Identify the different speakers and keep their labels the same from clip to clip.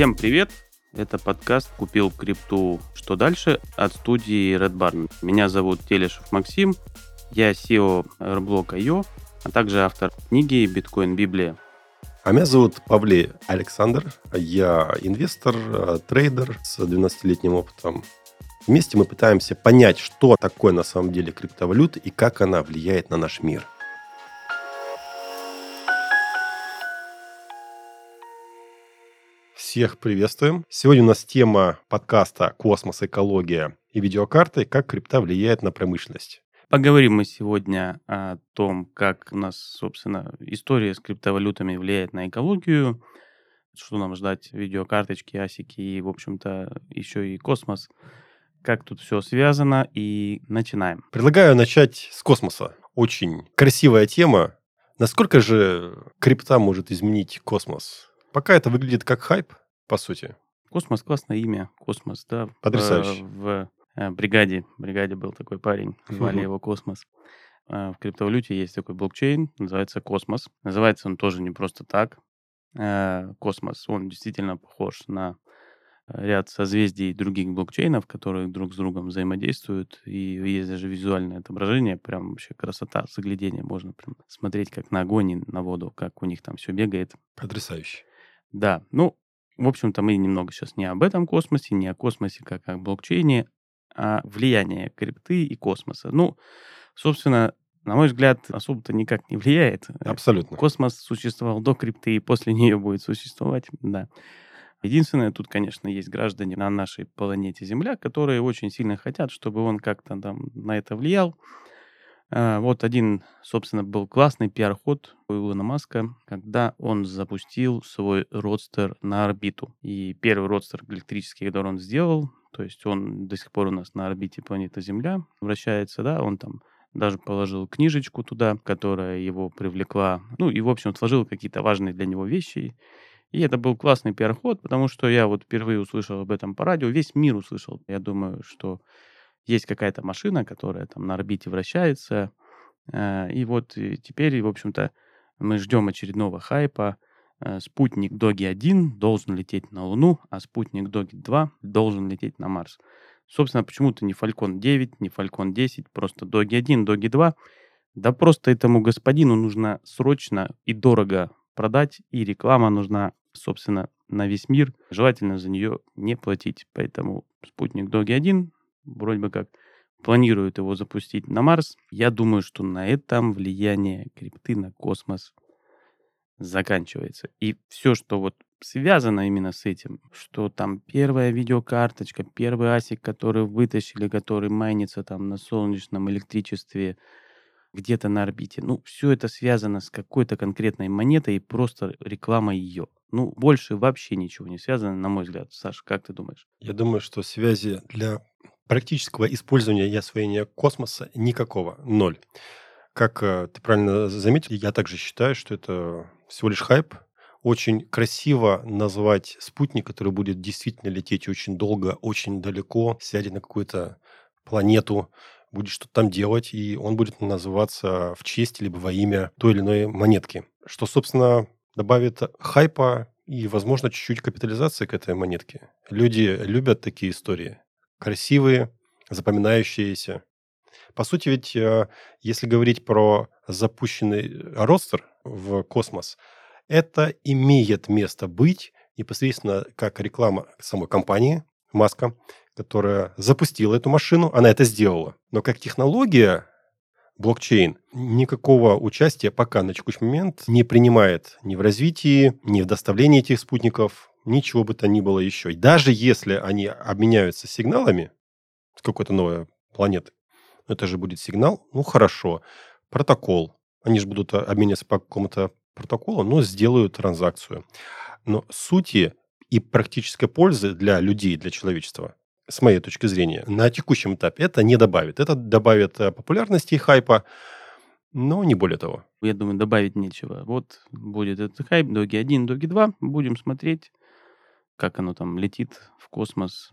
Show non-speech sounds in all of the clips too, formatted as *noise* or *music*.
Speaker 1: Всем привет! Это подкаст «Купил крипту. Что дальше?» от студии Red Barn. Меня зовут Телешев Максим, я SEO Airblock.io, а также автор книги «Биткоин Библия».
Speaker 2: А меня зовут Павлей Александр. Я инвестор, э, трейдер с 12-летним опытом. Вместе мы пытаемся понять, что такое на самом деле криптовалюта и как она влияет на наш мир. Всех приветствуем. Сегодня у нас тема подкаста «Космос, экология и видеокарты. Как крипта влияет на промышленность».
Speaker 1: Поговорим мы сегодня о том, как у нас, собственно, история с криптовалютами влияет на экологию, что нам ждать, видеокарточки, асики и, в общем-то, еще и космос, как тут все связано, и начинаем.
Speaker 2: Предлагаю начать с космоса. Очень красивая тема. Насколько же крипта может изменить космос? Пока это выглядит как хайп, по сути.
Speaker 1: Космос классное имя, космос, да.
Speaker 2: Потрясающе.
Speaker 1: В, в Э, бригаде. В бригаде был такой парень, звали его Космос. Э, в криптовалюте есть такой блокчейн, называется Космос. Называется он тоже не просто так. Э, Космос, он действительно похож на ряд созвездий других блокчейнов, которые друг с другом взаимодействуют. И есть даже визуальное отображение, прям вообще красота, заглядение. Можно прям смотреть как на огонь и на воду, как у них там все бегает.
Speaker 2: Потрясающе.
Speaker 1: Да, ну, в общем-то, мы немного сейчас не об этом космосе, не о космосе как о блокчейне, а, влияние крипты и космоса. Ну, собственно, на мой взгляд, особо-то никак не влияет.
Speaker 2: Абсолютно.
Speaker 1: Космос существовал до крипты и после нее будет существовать, да. Единственное, тут, конечно, есть граждане на нашей планете Земля, которые очень сильно хотят, чтобы он как-то там на это влиял. А, вот один, собственно, был классный пиар-ход у Илона Маска, когда он запустил свой родстер на орбиту. И первый родстер электрический, который он сделал, то есть он до сих пор у нас на орбите планеты Земля вращается, да, он там даже положил книжечку туда, которая его привлекла. Ну и, в общем, сложил какие-то важные для него вещи. И это был классный пиар-ход, потому что я вот впервые услышал об этом по радио, весь мир услышал. Я думаю, что есть какая-то машина, которая там на орбите вращается. Э, и вот теперь, в общем-то, мы ждем очередного хайпа, Э, спутник Доги-1 должен лететь на Луну, а спутник Доги-2 должен лететь на Марс. Собственно, почему-то не Falcon 9, не Falcon 10, просто Доги-1, Доги-2. Да просто этому господину нужно срочно и дорого продать, и реклама нужна, собственно, на весь мир. Желательно за нее не платить. Поэтому спутник Доги-1 вроде бы как планирует его запустить на Марс. Я думаю, что на этом влияние крипты на космос заканчивается. И все, что вот связано именно с этим, что там первая видеокарточка, первый асик, который вытащили, который майнится там на солнечном электричестве, где-то на орбите. Ну, все это связано с какой-то конкретной монетой и просто реклама ее. Ну, больше вообще ничего не связано, на мой взгляд. Саша, как ты думаешь?
Speaker 2: Я думаю, что связи для практического использования и освоения космоса никакого. Ноль. Как э, ты правильно заметил, я также считаю, что это всего лишь хайп. Очень красиво назвать спутник, который будет действительно лететь очень долго, очень далеко, сядет на какую-то планету, будет что-то там делать, и он будет называться в честь либо во имя той или иной монетки. Что, собственно, добавит хайпа и, возможно, чуть-чуть капитализации к этой монетке. Люди любят такие истории. Красивые, запоминающиеся. По сути, ведь, э, если говорить про запущенный ростер в космос, это имеет место быть непосредственно как реклама самой компании Маска, которая запустила эту машину, она это сделала. Но как технология блокчейн никакого участия пока на текущий момент не принимает ни в развитии, ни в доставлении этих спутников, ничего бы то ни было еще. И даже если они обменяются сигналами с какой-то новой планеты, это же будет сигнал, ну хорошо, протокол. Они же будут а, обмениваться по какому-то протоколу, но сделают транзакцию. Но сути и практической пользы для людей, для человечества, с моей точки зрения, на текущем этапе это не добавит. Это добавит э, популярности и хайпа, но не более того.
Speaker 1: Я думаю, добавить нечего. Вот будет этот хайп, Доги 1, Доги 2. Будем смотреть, как оно там летит в космос.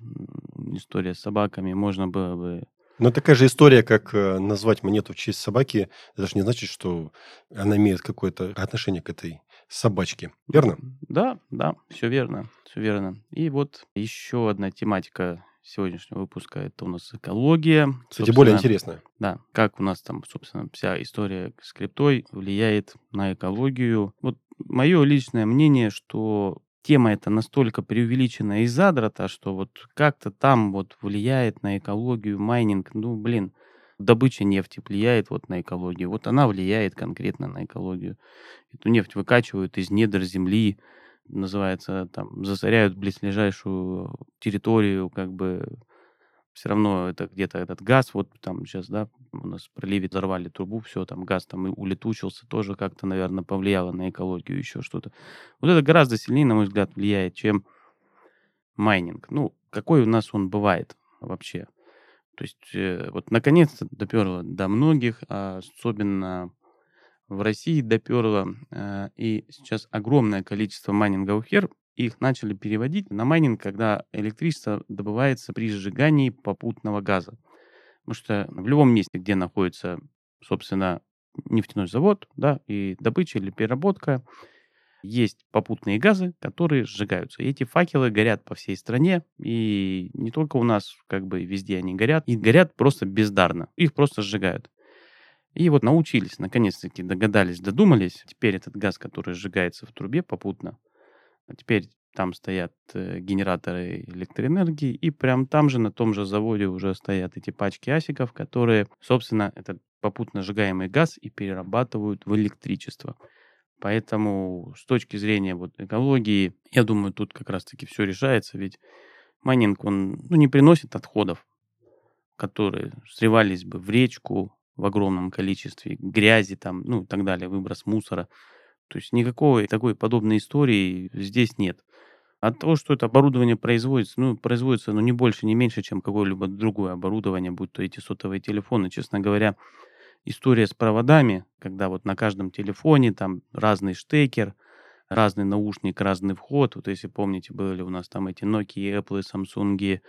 Speaker 1: История с собаками. Можно было бы
Speaker 2: но такая же история, как э, назвать монету в честь собаки, это же не значит, что она имеет какое-то отношение к этой собачки. Верно?
Speaker 1: Да, да, все верно, все верно. И вот еще одна тематика сегодняшнего выпуска это у нас экология.
Speaker 2: Кстати, более интересная.
Speaker 1: Да, как у нас там, собственно, вся история с криптой влияет на экологию. Вот мое личное мнение, что тема эта настолько преувеличена и задрата, что вот как-то там вот влияет на экологию майнинг. Ну, блин, добыча нефти влияет вот на экологию. Вот она влияет конкретно на экологию. Эту нефть выкачивают из недр земли, называется, там, засоряют близлежащую территорию, как бы все равно это где-то этот газ, вот там сейчас, да, у нас в проливе взорвали трубу, все, там газ там и улетучился, тоже как-то, наверное, повлияло на экологию, еще что-то. Вот это гораздо сильнее, на мой взгляд, влияет, чем майнинг. Ну, какой у нас он бывает вообще. То есть э, вот наконец-то доперло до многих, а особенно в России доперло, э, и сейчас огромное количество майнинговых ферм, их начали переводить на майнинг, когда электричество добывается при сжигании попутного газа. Потому что в любом месте, где находится, собственно, нефтяной завод, да, и добыча или переработка, есть попутные газы, которые сжигаются. И эти факелы горят по всей стране, и не только у нас, как бы везде они горят, и горят просто бездарно. Их просто сжигают. И вот научились, наконец-таки догадались, додумались. Теперь этот газ, который сжигается в трубе попутно, а теперь там стоят э, генераторы электроэнергии, и прям там же, на том же заводе уже стоят эти пачки асиков, которые, собственно, этот попутно сжигаемый газ и перерабатывают в электричество. Поэтому с точки зрения вот экологии, я думаю, тут как раз-таки все решается, ведь майнинг, он ну, не приносит отходов, которые сливались бы в речку в огромном количестве, грязи там, ну и так далее, выброс мусора. То есть никакой такой подобной истории здесь нет. От того, что это оборудование производится, ну, производится, ну, не больше, не меньше, чем какое-либо другое оборудование, будь то эти сотовые телефоны. Честно говоря, история с проводами, когда вот на каждом телефоне там разный штекер, разный наушник, разный вход. Вот если помните, были у нас там эти Nokia, Apple, Samsung,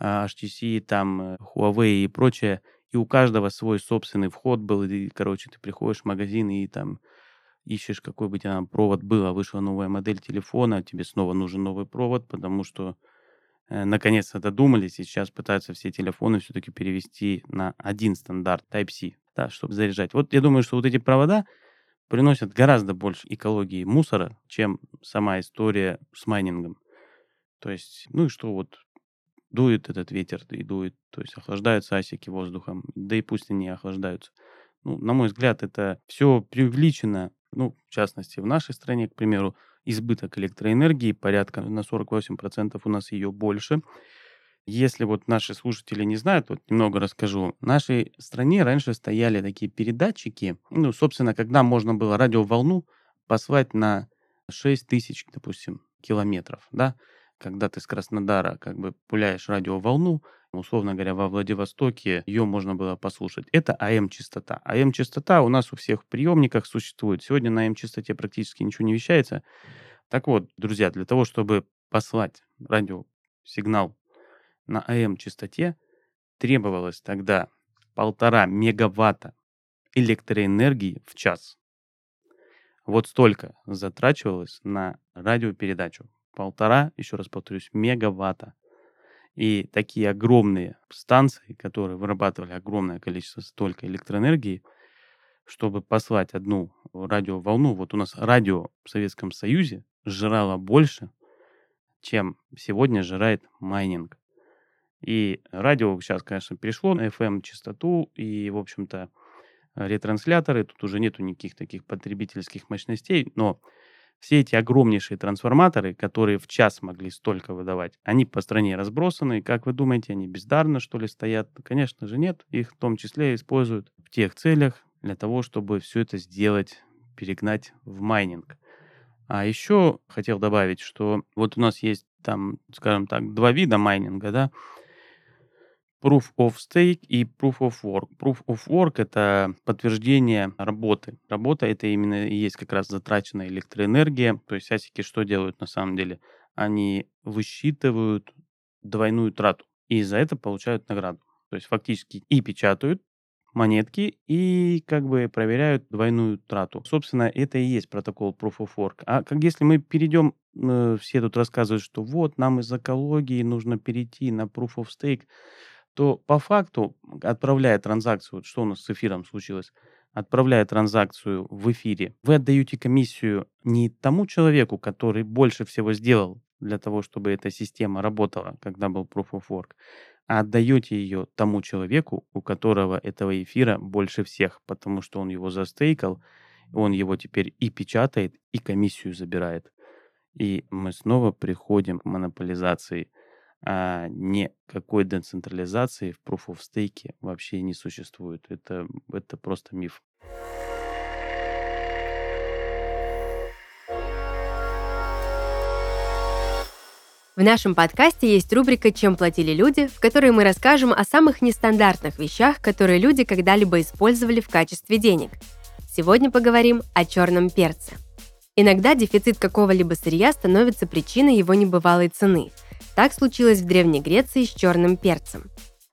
Speaker 1: HTC, там э, Huawei и прочее. И у каждого свой собственный вход был. И, короче, ты приходишь в магазин и там ищешь, какой бы у тебя провод был, а вышла новая модель телефона, тебе снова нужен новый провод, потому что э, наконец-то додумались, и сейчас пытаются все телефоны все-таки перевести на один стандарт Type-C да, чтобы заряжать. Вот я думаю, что вот эти провода приносят гораздо больше экологии мусора, чем сама история с майнингом. То есть, ну и что вот дует этот ветер и дует, то есть охлаждаются асики воздухом, да и пусть они охлаждаются. Ну, на мой взгляд, это все преувеличено, ну, в частности, в нашей стране, к примеру, избыток электроэнергии, порядка на 48% у нас ее больше. Если вот наши слушатели не знают, вот немного расскажу. В нашей стране раньше стояли такие передатчики, ну, собственно, когда можно было радиоволну послать на 6 тысяч, допустим, километров, да, когда ты с Краснодара как бы пуляешь радиоволну, условно говоря, во Владивостоке ее можно было послушать. Это АМ-частота. АМ-частота у нас у всех в приемниках существует. Сегодня на АМ-частоте практически ничего не вещается. Так вот, друзья, для того, чтобы послать радиосигнал на АМ-частоте требовалось тогда полтора мегаватта электроэнергии в час. Вот столько затрачивалось на радиопередачу. Полтора, еще раз повторюсь, мегаватта. И такие огромные станции, которые вырабатывали огромное количество столько электроэнергии, чтобы послать одну радиоволну, вот у нас радио в Советском Союзе жрало больше, чем сегодня жирает майнинг. И радио сейчас, конечно, перешло на FM-частоту, и, в общем-то, ретрансляторы, тут уже нету никаких таких потребительских мощностей, но все эти огромнейшие трансформаторы, которые в час могли столько выдавать, они по стране разбросаны. Как вы думаете, они бездарно, что ли, стоят? Конечно же, нет. Их в том числе используют в тех целях, для того, чтобы все это сделать, перегнать в майнинг. А еще хотел добавить, что вот у нас есть там, скажем так, два вида майнинга, да, Proof of Stake и Proof of Work. Proof of Work — это подтверждение работы. Работа — это именно и есть как раз затраченная электроэнергия. То есть асики что делают на самом деле? Они высчитывают двойную трату и за это получают награду. То есть фактически и печатают монетки и как бы проверяют двойную трату. Собственно, это и есть протокол Proof of Work. А как если мы перейдем, э, все тут рассказывают, что вот нам из экологии нужно перейти на Proof of Stake, то по факту, отправляя транзакцию, вот что у нас с эфиром случилось, отправляя транзакцию в эфире, вы отдаете комиссию не тому человеку, который больше всего сделал для того, чтобы эта система работала, когда был Proof of Work, а отдаете ее тому человеку, у которого этого эфира больше всех, потому что он его застейкал, он его теперь и печатает, и комиссию забирает. И мы снова приходим к монополизации – а никакой децентрализации в Proof of Stake вообще не существует. Это, это просто миф.
Speaker 3: В нашем подкасте есть рубрика «Чем платили люди», в которой мы расскажем о самых нестандартных вещах, которые люди когда-либо использовали в качестве денег. Сегодня поговорим о черном перце. Иногда дефицит какого-либо сырья становится причиной его небывалой цены – так случилось в Древней Греции с черным перцем.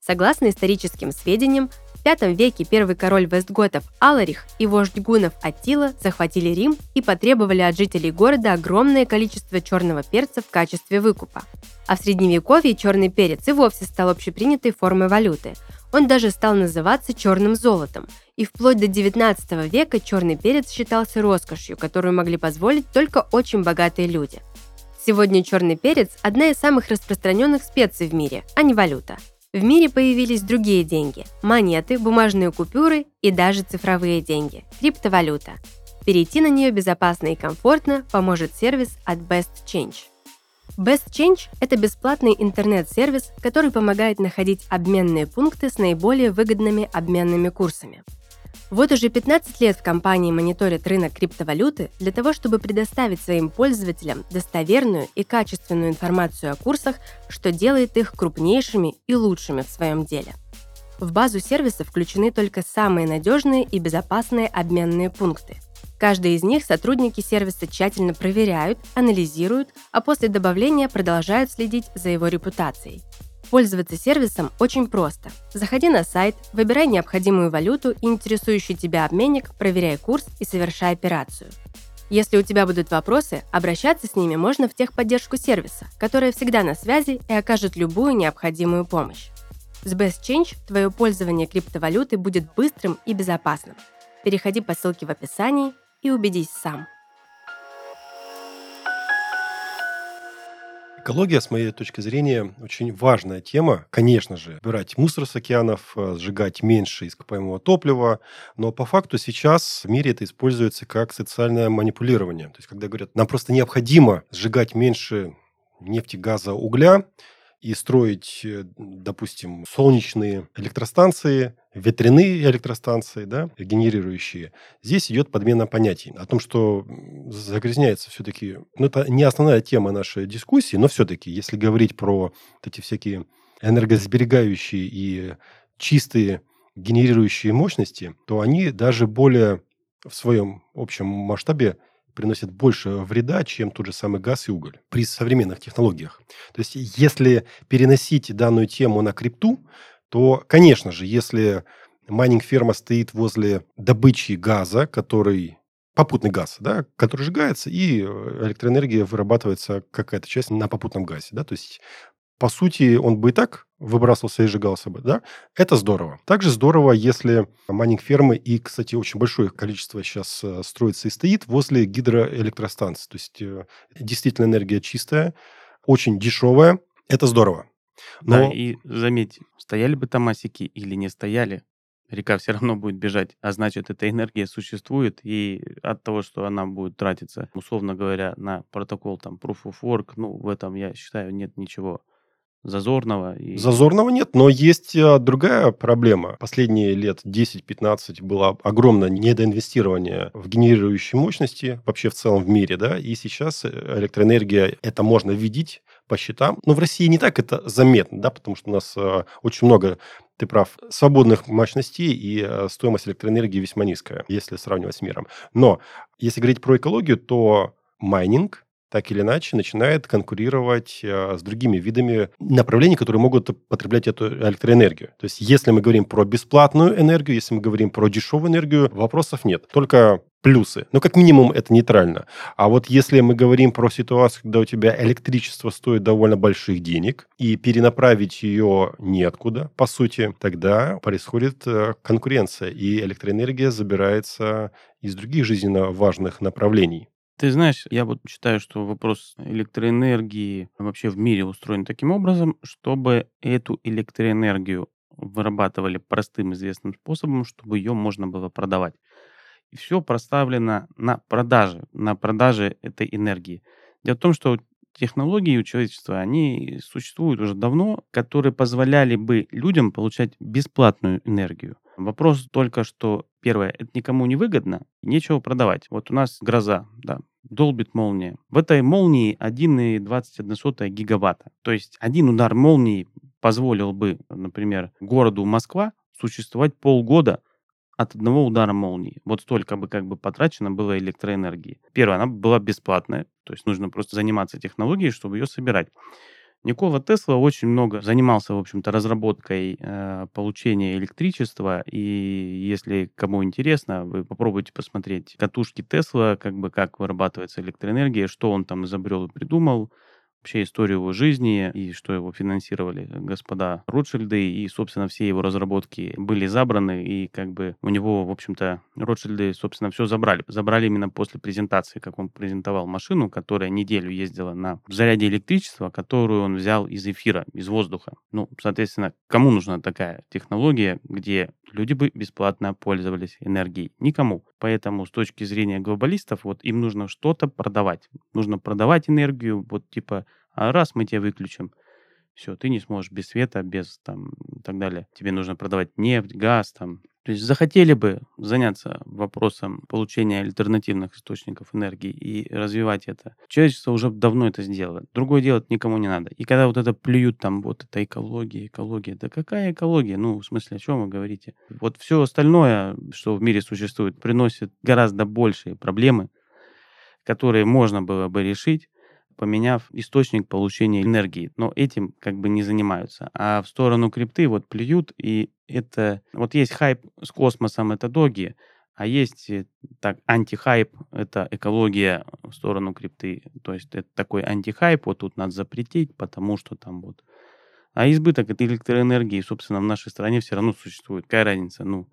Speaker 3: Согласно историческим сведениям, в V веке первый король Вестготов Аларих и вождь гунов Аттила захватили Рим и потребовали от жителей города огромное количество черного перца в качестве выкупа. А в средневековье черный перец и вовсе стал общепринятой формой валюты. Он даже стал называться черным золотом, и вплоть до 19 века черный перец считался роскошью, которую могли позволить только очень богатые люди – Сегодня черный перец – одна из самых распространенных специй в мире, а не валюта. В мире появились другие деньги – монеты, бумажные купюры и даже цифровые деньги – криптовалюта. Перейти на нее безопасно и комфортно поможет сервис от Best Change. Best Change – это бесплатный интернет-сервис, который помогает находить обменные пункты с наиболее выгодными обменными курсами – вот уже 15 лет в компании мониторят рынок криптовалюты для того, чтобы предоставить своим пользователям достоверную и качественную информацию о курсах, что делает их крупнейшими и лучшими в своем деле. В базу сервиса включены только самые надежные и безопасные обменные пункты. Каждый из них сотрудники сервиса тщательно проверяют, анализируют, а после добавления продолжают следить за его репутацией. Пользоваться сервисом очень просто. Заходи на сайт, выбирай необходимую валюту и интересующий тебя обменник, проверяй курс и совершай операцию. Если у тебя будут вопросы, обращаться с ними можно в техподдержку сервиса, которая всегда на связи и окажет любую необходимую помощь. С Best Change твое пользование криптовалюты будет быстрым и безопасным. Переходи по ссылке в описании и убедись сам.
Speaker 2: Экология, с моей точки зрения, очень важная тема. Конечно же, убирать мусор с океанов, э, сжигать меньше ископаемого топлива, но по факту сейчас в мире это используется как социальное манипулирование. То есть, когда говорят, нам просто необходимо сжигать меньше нефти, газа, угля, и строить, э, допустим, солнечные электростанции, ветряные электростанции, да, генерирующие, здесь идет подмена понятий о том, что загрязняется все-таки, ну, это не основная тема нашей дискуссии, но все-таки, если говорить про эти всякие энергосберегающие и чистые генерирующие мощности, то они даже более в своем общем масштабе приносит больше вреда, чем тот же самый газ и уголь при современных технологиях. То есть, если переносить данную тему на крипту, то, конечно же, если майнинг-ферма стоит возле добычи газа, который попутный газ, да, который сжигается, и электроэнергия вырабатывается какая-то часть на попутном газе. Да, то есть по сути, он бы и так выбрасывался и сжигался бы, да, это здорово. Также здорово, если майнинг-фермы, и, кстати, очень большое количество сейчас э, строится и стоит возле гидроэлектростанций. То есть э, действительно энергия чистая, очень дешевая, это здорово.
Speaker 1: Но... Да, и заметь, стояли бы там масики или не стояли, река все *laughs* равно будет бежать, а значит, эта энергия существует, и от того, что она будет тратиться, условно говоря, на протокол там Proof of Work, ну, в этом, я считаю, нет ничего зазорного.
Speaker 2: И... Зазорного нет, но есть а, другая проблема. Последние лет 10-15 было огромное недоинвестирование в генерирующие мощности вообще в целом в мире, да, и сейчас э, электроэнергия, это можно видеть по счетам, но в России не так это заметно, да, потому что у нас а, очень много ты прав, свободных мощностей и а, стоимость электроэнергии весьма низкая, если сравнивать с миром. Но если говорить про экологию, то майнинг так или иначе начинает конкурировать э, с другими видами направлений, которые могут потреблять эту электроэнергию. То есть если мы говорим про бесплатную энергию, если мы говорим про дешевую энергию, вопросов нет. Только плюсы. Ну, как минимум, это нейтрально. А вот если мы говорим про ситуацию, когда у тебя электричество стоит довольно больших денег, и перенаправить ее неоткуда, по сути, тогда происходит э, конкуренция, и электроэнергия забирается из других жизненно важных направлений.
Speaker 1: Ты знаешь, я вот считаю, что вопрос электроэнергии вообще в мире устроен таким образом, чтобы эту электроэнергию вырабатывали простым известным способом, чтобы ее можно было продавать. И все проставлено на продаже, на продаже этой энергии. Дело в том, что технологии у человечества, они существуют уже давно, которые позволяли бы людям получать бесплатную энергию. Вопрос только, что первое, это никому не выгодно, нечего продавать. Вот у нас гроза, да, долбит молния. В этой молнии 1,21 гигаватта. То есть один удар молнии позволил бы, например, городу Москва существовать полгода от одного удара молнии. Вот столько бы как бы потрачено было электроэнергии. Первое, она была бесплатная, то есть нужно просто заниматься технологией, чтобы ее собирать. Никола Тесла очень много занимался, в общем-то, разработкой э, получения электричества. И если кому интересно, вы попробуйте посмотреть катушки Тесла, как бы как вырабатывается электроэнергия, что он там изобрел и придумал вообще историю его жизни и что его финансировали господа Ротшильды, и, собственно, все его разработки были забраны, и как бы у него, в общем-то, Ротшильды, собственно, все забрали. Забрали именно после презентации, как он презентовал машину, которая неделю ездила на заряде электричества, которую он взял из эфира, из воздуха. Ну, соответственно, кому нужна такая технология, где люди бы бесплатно пользовались энергией? Никому. Поэтому с точки зрения глобалистов, вот им нужно что-то продавать. Нужно продавать энергию, вот типа а раз мы тебя выключим, все, ты не сможешь без света, без там и так далее. Тебе нужно продавать нефть, газ там. То есть захотели бы заняться вопросом получения альтернативных источников энергии и развивать это. Человечество уже давно это сделало. Другое делать никому не надо. И когда вот это плюют там, вот это экология, экология. Да какая экология? Ну, в смысле, о чем вы говорите? Вот все остальное, что в мире существует, приносит гораздо большие проблемы, которые можно было бы решить поменяв источник получения энергии. Но этим как бы не занимаются. А в сторону крипты вот плюют, и это... Вот есть хайп с космосом, это доги, а есть э, так антихайп, это экология в сторону крипты. То есть это такой антихайп, вот тут надо запретить, потому что там вот... А избыток этой электроэнергии, собственно, в нашей стране все равно существует. Какая разница? Ну,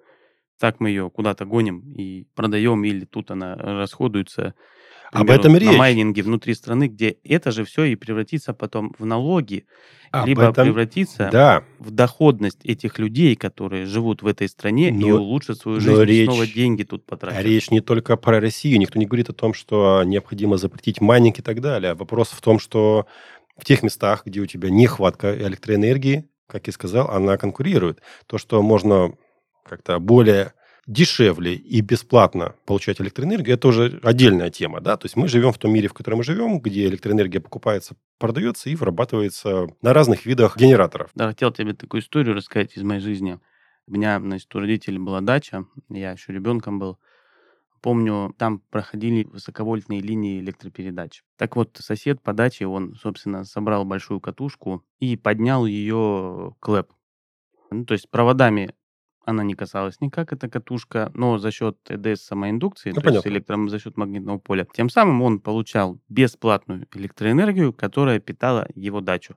Speaker 1: так мы ее куда-то гоним и продаем, или тут она расходуется
Speaker 2: об этом
Speaker 1: на
Speaker 2: речь.
Speaker 1: майнинге внутри страны, где это же все и превратится потом в налоги,
Speaker 2: Об
Speaker 1: либо
Speaker 2: этом-
Speaker 1: превратится
Speaker 2: Да,
Speaker 1: в доходность этих людей, которые живут в этой стране и
Speaker 2: Но-
Speaker 1: улучшат свою жизнь, и
Speaker 2: речь-
Speaker 1: снова деньги тут потратят.
Speaker 2: речь не только про Россию. Никто не говорит о том, что необходимо запретить майнинг и так далее. Вопрос в том, что в тех местах, где у тебя нехватка электроэнергии, как я сказал, она конкурирует. То, что можно как-то более дешевле и бесплатно получать электроэнергию, это уже отдельная тема, да, то есть мы живем в том мире, в котором мы живем, где электроэнергия покупается, продается и вырабатывается на разных видах генераторов.
Speaker 1: Да, хотел тебе такую историю рассказать из моей жизни. У меня, значит, у родителей была дача, я еще ребенком был. Помню, там проходили высоковольтные линии электропередач. Так вот, сосед по даче, он, собственно, собрал большую катушку и поднял ее клэп. Ну, то есть проводами она не касалась никак, эта катушка, но за счет ЭДС самоиндукции,
Speaker 2: Ну,
Speaker 1: то есть
Speaker 2: понятно.
Speaker 1: электро... за счет магнитного поля, тем самым он получал бесплатную электроэнергию, которая питала его дачу.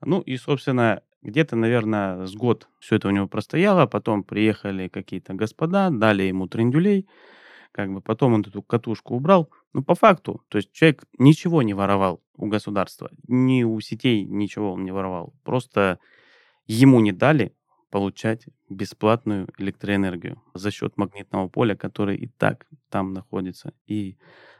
Speaker 1: Ну и, собственно, где-то, наверное, с год все это у него простояло, потом приехали какие-то господа, дали ему трендюлей, как бы потом он эту катушку убрал. Ну, по факту, то есть человек ничего не воровал у государства, ни у сетей ничего он не воровал. Просто ему не дали получать бесплатную электроэнергию за счет магнитного поля, который и так там находится. И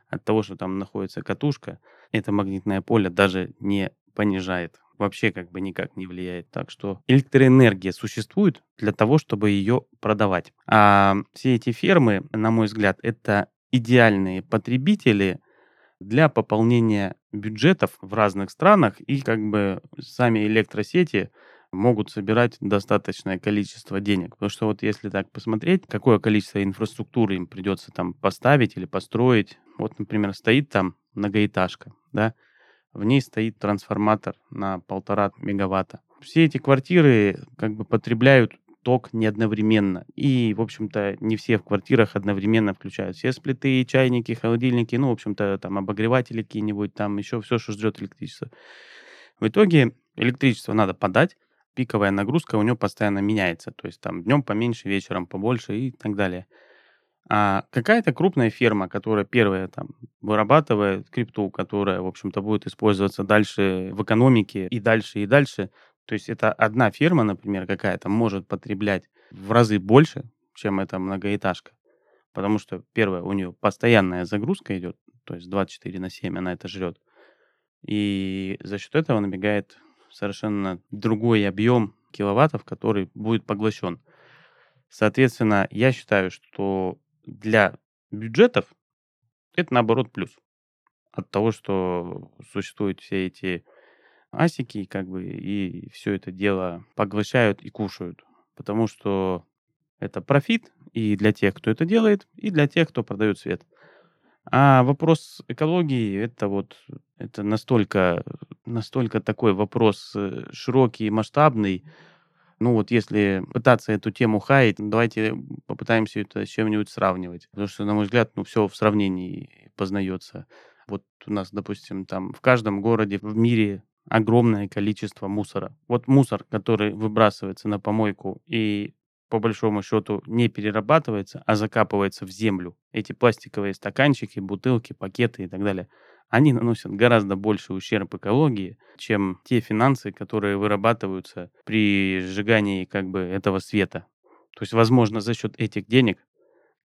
Speaker 1: от того, что там находится катушка, это магнитное поле даже не понижает. Вообще как бы никак не влияет. Так что электроэнергия существует для того, чтобы ее продавать. А все эти фермы, на мой взгляд, это идеальные потребители для пополнения бюджетов в разных странах. И как бы сами электросети могут собирать достаточное количество денег. Потому что вот если так посмотреть, какое количество инфраструктуры им придется там поставить или построить. Вот, например, стоит там многоэтажка, да, в ней стоит трансформатор на полтора мегаватта. Все эти квартиры как бы потребляют ток не одновременно. И, в общем-то, не все в квартирах одновременно включают все сплиты, чайники, холодильники, ну, в общем-то, там обогреватели какие-нибудь, там еще все, что ждет электричество. В итоге электричество надо подать, пиковая нагрузка у него постоянно меняется. То есть там днем поменьше, вечером побольше и так далее. А какая-то крупная ферма, которая первая там вырабатывает крипту, которая, в общем-то, будет использоваться дальше в экономике и дальше, и дальше, то есть это одна ферма, например, какая-то может потреблять в разы больше, чем эта многоэтажка. Потому что, первое, у нее постоянная загрузка идет, то есть 24 на 7 она это жрет. И за счет этого набегает совершенно другой объем киловаттов, который будет поглощен. Соответственно, я считаю, что для бюджетов это наоборот плюс. От того, что существуют все эти асики, как бы, и все это дело поглощают и кушают. Потому что это профит и для тех, кто это делает, и для тех, кто продает свет. А вопрос экологии это вот это настолько, настолько такой вопрос э, широкий и масштабный. Ну вот если пытаться эту тему хаять, давайте попытаемся это с чем-нибудь сравнивать. Потому что, на мой взгляд, ну все в сравнении познается. Вот у нас, допустим, там в каждом городе в мире огромное количество мусора. Вот мусор, который выбрасывается на помойку и по большому счету не перерабатывается, а закапывается в землю. Эти пластиковые стаканчики, бутылки, пакеты и так далее, они наносят гораздо больше ущерб экологии, чем те финансы, которые вырабатываются при сжигании как бы этого света. То есть, возможно, за счет этих денег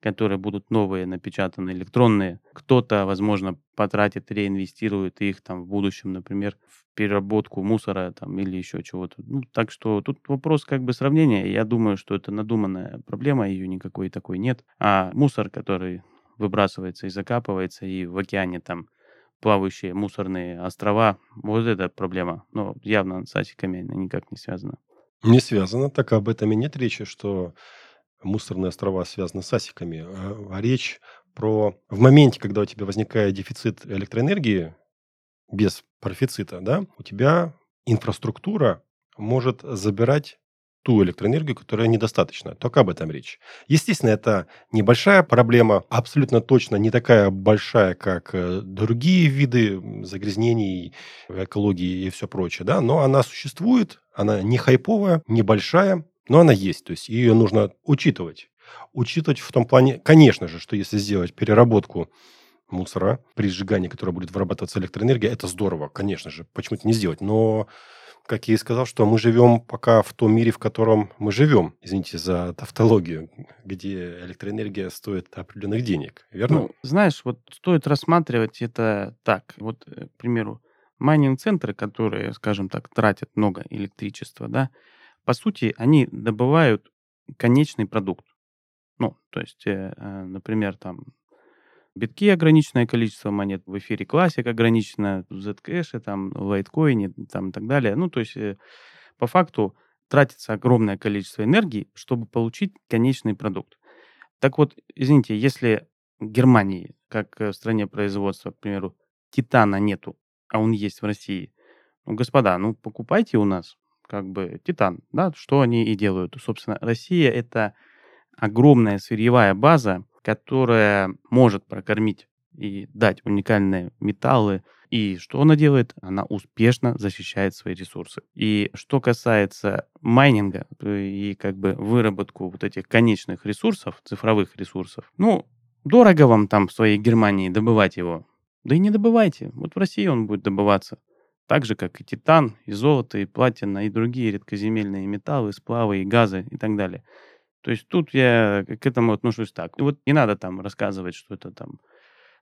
Speaker 1: которые будут новые, напечатанные, электронные. Кто-то, возможно, потратит, реинвестирует их там в будущем, например, в переработку мусора там или еще чего-то. Ну, так что тут вопрос как бы сравнения. Я думаю, что это надуманная проблема, ее никакой такой нет. А мусор, который выбрасывается и закапывается, и в океане там плавающие мусорные острова, вот это проблема. Но явно с асиками она никак не связана.
Speaker 2: Не связано, так об этом и нет речи, что мусорные острова связаны с асиками, а, а речь про в моменте, когда у тебя возникает дефицит электроэнергии без профицита, да, у тебя инфраструктура может забирать ту электроэнергию, которая недостаточна. Только об этом речь. Естественно, это небольшая проблема, абсолютно точно не такая большая, как э, другие виды загрязнений, экологии и все прочее, да, но она существует, она не хайповая, небольшая, но она есть, то есть ее нужно учитывать. Учитывать в том плане, конечно же, что если сделать переработку мусора при сжигании, которое будет вырабатываться электроэнергия, это здорово, конечно же, почему это не сделать. Но, как я и сказал, что мы живем пока в том мире, в котором мы живем, извините за тавтологию, где электроэнергия стоит определенных денег, верно? Ну,
Speaker 1: знаешь, вот стоит рассматривать это так. Вот, э, к примеру, майнинг-центры, которые, скажем так, тратят много электричества, да, по сути, они добывают конечный продукт. Ну, то есть, э, э, например, там битки ограниченное количество монет, в эфире классик ограничено, в Zcash, там, в лайткоине, там и так далее. Ну, то есть, э, по факту тратится огромное количество энергии, чтобы получить конечный продукт. Так вот, извините, если Германии, как в стране производства, к примеру, титана нету, а он есть в России, ну, господа, ну, покупайте у нас, как бы титан, да, что они и делают. Собственно, Россия это огромная сырьевая база, которая может прокормить и дать уникальные металлы. И что она делает? Она успешно защищает свои ресурсы. И что касается майнинга и как бы выработку вот этих конечных ресурсов, цифровых ресурсов, ну, дорого вам там в своей Германии добывать его. Да и не добывайте. Вот в России он будет добываться. Так же, как и титан, и золото, и платина, и другие редкоземельные металлы, сплавы, и газы, и так далее. То есть тут я к этому отношусь так. И вот не надо там рассказывать, что это там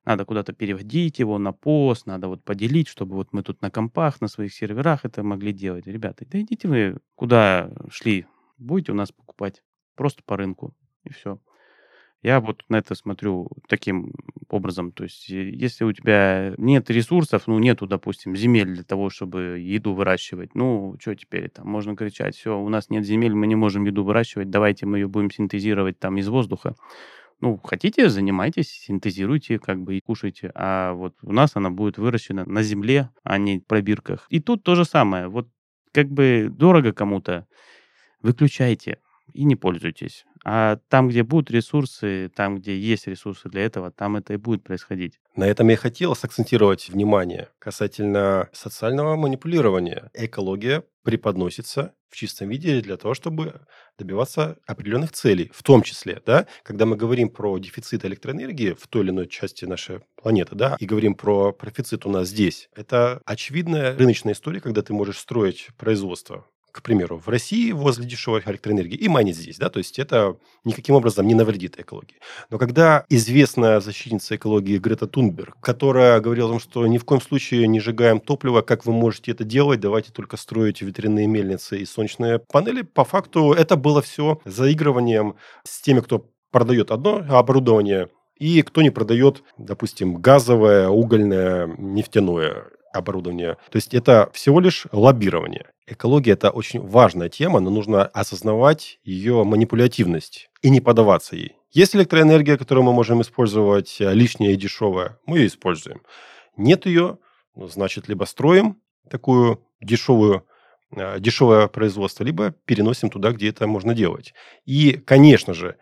Speaker 1: надо куда-то переводить его на пост, надо вот поделить, чтобы вот мы тут на компах, на своих серверах это могли делать. Ребята, да идите вы куда шли, будете у нас покупать просто по рынку, и все. Я вот на это смотрю таким образом. То есть, если у тебя нет ресурсов, ну, нету, допустим, земель для того, чтобы еду выращивать, ну, что теперь там? Можно кричать, все, у нас нет земель, мы не можем еду выращивать, давайте мы ее будем синтезировать там из воздуха. Ну, хотите, занимайтесь, синтезируйте, как бы и кушайте. А вот у нас она будет выращена на земле, а не в пробирках. И тут то же самое. Вот как бы дорого кому-то, выключайте и не пользуйтесь. А там, где будут ресурсы, там, где есть ресурсы для этого, там это и будет происходить.
Speaker 2: На этом я хотел сакцентировать внимание касательно социального манипулирования. Экология преподносится в чистом виде для того, чтобы добиваться определенных целей, в том числе, да, когда мы говорим про дефицит электроэнергии в той или иной части нашей планеты, да, и говорим про профицит у нас здесь, это очевидная рыночная история, когда ты можешь строить производство к примеру, в России возле дешевой электроэнергии и майнить здесь, да, то есть это никаким образом не навредит экологии. Но когда известная защитница экологии Грета Тунберг, которая говорила о том, что ни в коем случае не сжигаем топливо, как вы можете это делать, давайте только строить ветряные мельницы и солнечные панели, по факту это было все заигрыванием с теми, кто продает одно оборудование, и кто не продает, допустим, газовое, угольное, нефтяное оборудование. То есть это всего лишь лоббирование. Экология – это очень важная тема, но нужно осознавать ее манипулятивность и не поддаваться ей. Есть электроэнергия, которую мы можем использовать э, лишняя и дешевая, мы ее используем. Нет ее, значит, либо строим такую дешевую э, дешевое производство, либо переносим туда, где это можно делать. И, конечно же,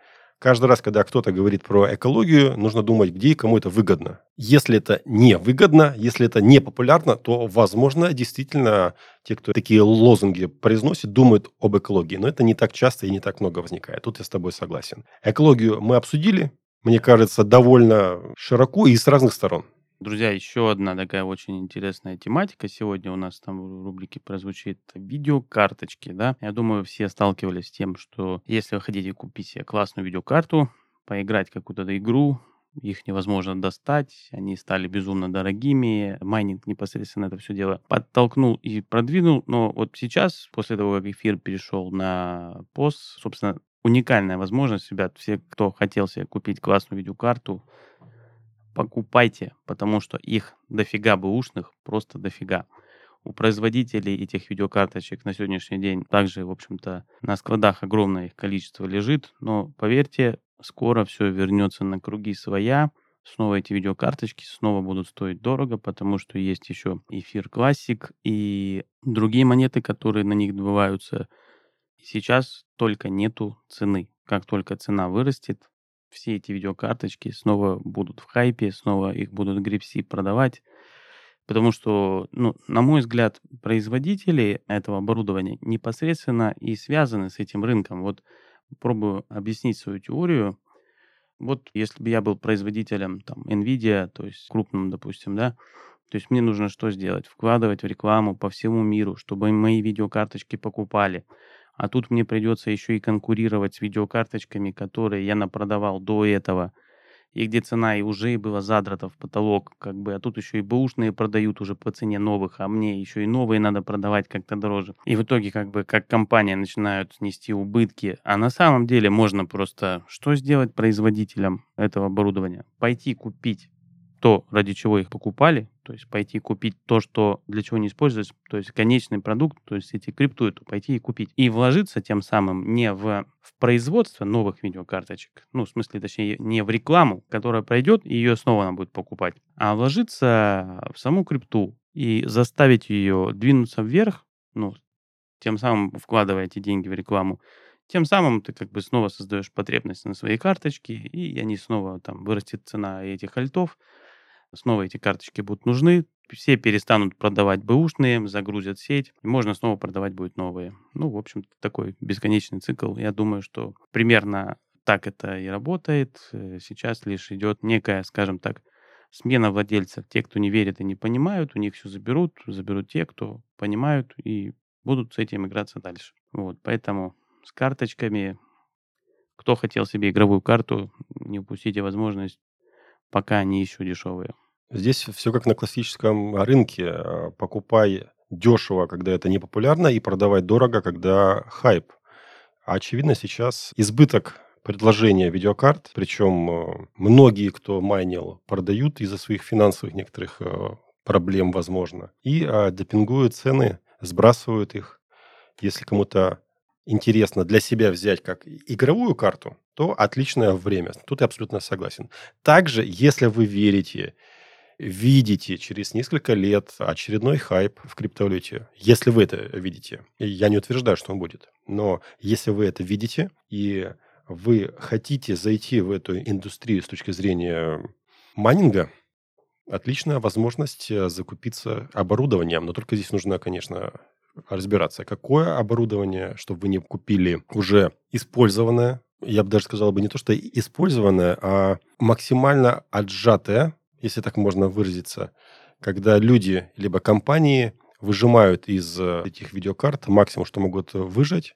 Speaker 2: Каждый раз, когда кто-то говорит про экологию, нужно думать, где и кому это выгодно. Если это не выгодно, если это не популярно, то, возможно, действительно те, кто такие лозунги произносит, думают об экологии. Но это не так часто и не так много возникает. Тут я с тобой согласен. Экологию мы обсудили, мне кажется, довольно широко и с разных сторон.
Speaker 1: Друзья, еще одна такая очень интересная тематика. Сегодня у нас там в рубрике прозвучит видеокарточки, да. Я думаю, все сталкивались с тем, что если вы хотите купить себе классную видеокарту, поиграть какую-то игру, их невозможно достать, они стали безумно дорогими, майнинг непосредственно это все дело подтолкнул и продвинул, но вот сейчас, после того, как эфир перешел на пост, собственно, уникальная возможность, ребят, все, кто хотел себе купить классную видеокарту, покупайте, потому что их дофига бэушных, просто дофига. У производителей этих видеокарточек на сегодняшний день также, в общем-то, на складах огромное их количество лежит, но поверьте, скоро все вернется на круги своя. Снова эти видеокарточки снова будут стоить дорого, потому что есть еще эфир классик и другие монеты, которые на них добываются. Сейчас только нету цены. Как только цена вырастет, все эти видеокарточки снова будут в хайпе, снова их будут грипси продавать. Потому что, ну, на мой взгляд, производители этого оборудования непосредственно и связаны с этим рынком. Вот пробую объяснить свою теорию. Вот если бы я был производителем там NVIDIA, то есть крупным, допустим, да, то есть мне нужно что сделать? Вкладывать в рекламу по всему миру, чтобы мои видеокарточки покупали. А тут мне придется еще и конкурировать с видеокарточками, которые я напродавал до этого, и где цена и уже была задрата в потолок, как бы, а тут еще и бэушные продают уже по цене новых, а мне еще и новые надо продавать как-то дороже. И в итоге, как бы, как компания начинают нести убытки, а на самом деле можно просто что сделать производителям этого оборудования? Пойти купить то, ради чего их покупали, то есть пойти купить то, что для чего не используется, то есть конечный продукт, то есть эти крипту, то пойти и купить. И вложиться тем самым не в, в производство новых видеокарточек, ну, в смысле, точнее, не в рекламу, которая пройдет, и ее снова она будет покупать, а вложиться в саму крипту и заставить ее двинуться вверх, ну, тем самым вкладывая эти деньги в рекламу, тем самым ты как бы снова создаешь потребность на своей карточке, и они снова там вырастет цена этих альтов, снова эти карточки будут нужны, все перестанут продавать бэушные, загрузят сеть, и можно снова продавать будет новые. Ну, в общем, такой бесконечный цикл. Я думаю, что примерно так это и работает. Э, сейчас лишь идет некая, скажем так, смена владельцев. Те, кто не верит и не понимают, у них все заберут, заберут те, кто понимают и будут с этим играться дальше. Вот, поэтому с карточками, кто хотел себе игровую карту, не упустите возможность, пока они еще дешевые.
Speaker 2: Здесь все как на классическом рынке. А, покупай дешево, когда это не популярно, и продавай дорого, когда хайп. А очевидно, сейчас избыток предложения видеокарт, причем многие, кто майнил, продают из-за своих финансовых некоторых проблем, возможно, и а, депингуют цены, сбрасывают их. Если кому-то интересно для себя взять как игровую карту, то отличное время. Тут я абсолютно согласен. Также, если вы верите, видите через несколько лет очередной хайп в криптовалюте, если вы это видите, я не утверждаю, что он будет, но если вы это видите и вы хотите зайти в эту индустрию с точки зрения майнинга, отличная возможность э, закупиться оборудованием, но только здесь нужно, конечно, разбираться, какое оборудование, чтобы вы не купили уже использованное, я бы даже сказал бы не то, что использованное, а максимально отжатое, если так можно выразиться, когда люди либо компании выжимают из э, этих видеокарт максимум, что могут выжать,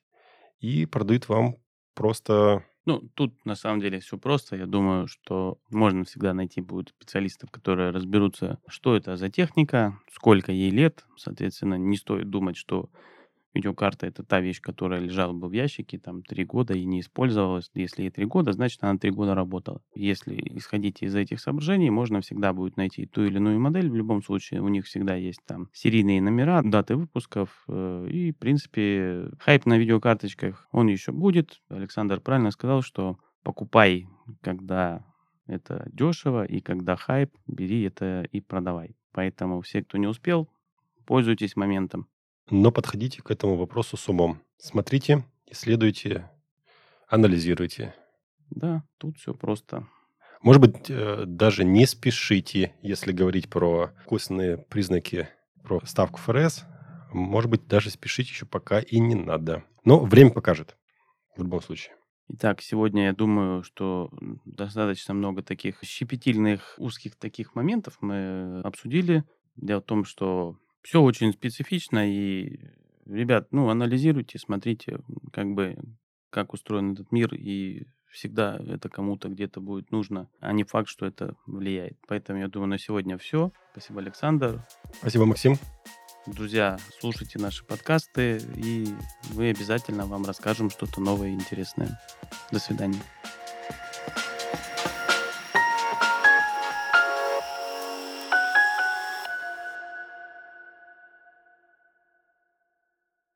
Speaker 2: и продают вам просто
Speaker 1: ну, тут на самом деле все просто. Я думаю, что можно всегда найти будет специалистов, которые разберутся, что это за техника, сколько ей лет. Соответственно, не стоит думать, что Видеокарта это та вещь, которая лежала бы в ящике там три года и не использовалась. Если ей три года, значит она три года работала. Если исходить из этих соображений, можно всегда будет найти ту или иную модель. В любом случае у них всегда есть там серийные номера, даты выпусков э, и, в принципе, хайп на видеокарточках, он еще будет. Александр правильно сказал, что покупай, когда это дешево, и когда хайп, бери это и продавай. Поэтому все, кто не успел, пользуйтесь моментом
Speaker 2: но подходите к этому вопросу с умом. Смотрите, исследуйте, анализируйте.
Speaker 1: Да, тут все просто.
Speaker 2: Может быть, э, даже не спешите, если говорить про косвенные признаки, про ставку ФРС. Может быть, даже спешить еще пока и не надо. Но время покажет в любом случае.
Speaker 1: Итак, сегодня я думаю, что достаточно много таких щепетильных, узких таких моментов мы обсудили. Дело в том, что все очень специфично, и, ребят, ну, анализируйте, смотрите, как бы, как устроен этот мир, и всегда это кому-то где-то будет нужно, а не факт, что это влияет. Поэтому я думаю, на сегодня все. Спасибо, Александр.
Speaker 2: Спасибо, Максим.
Speaker 1: Друзья, слушайте наши подкасты, и мы обязательно вам расскажем что-то новое и интересное. До свидания.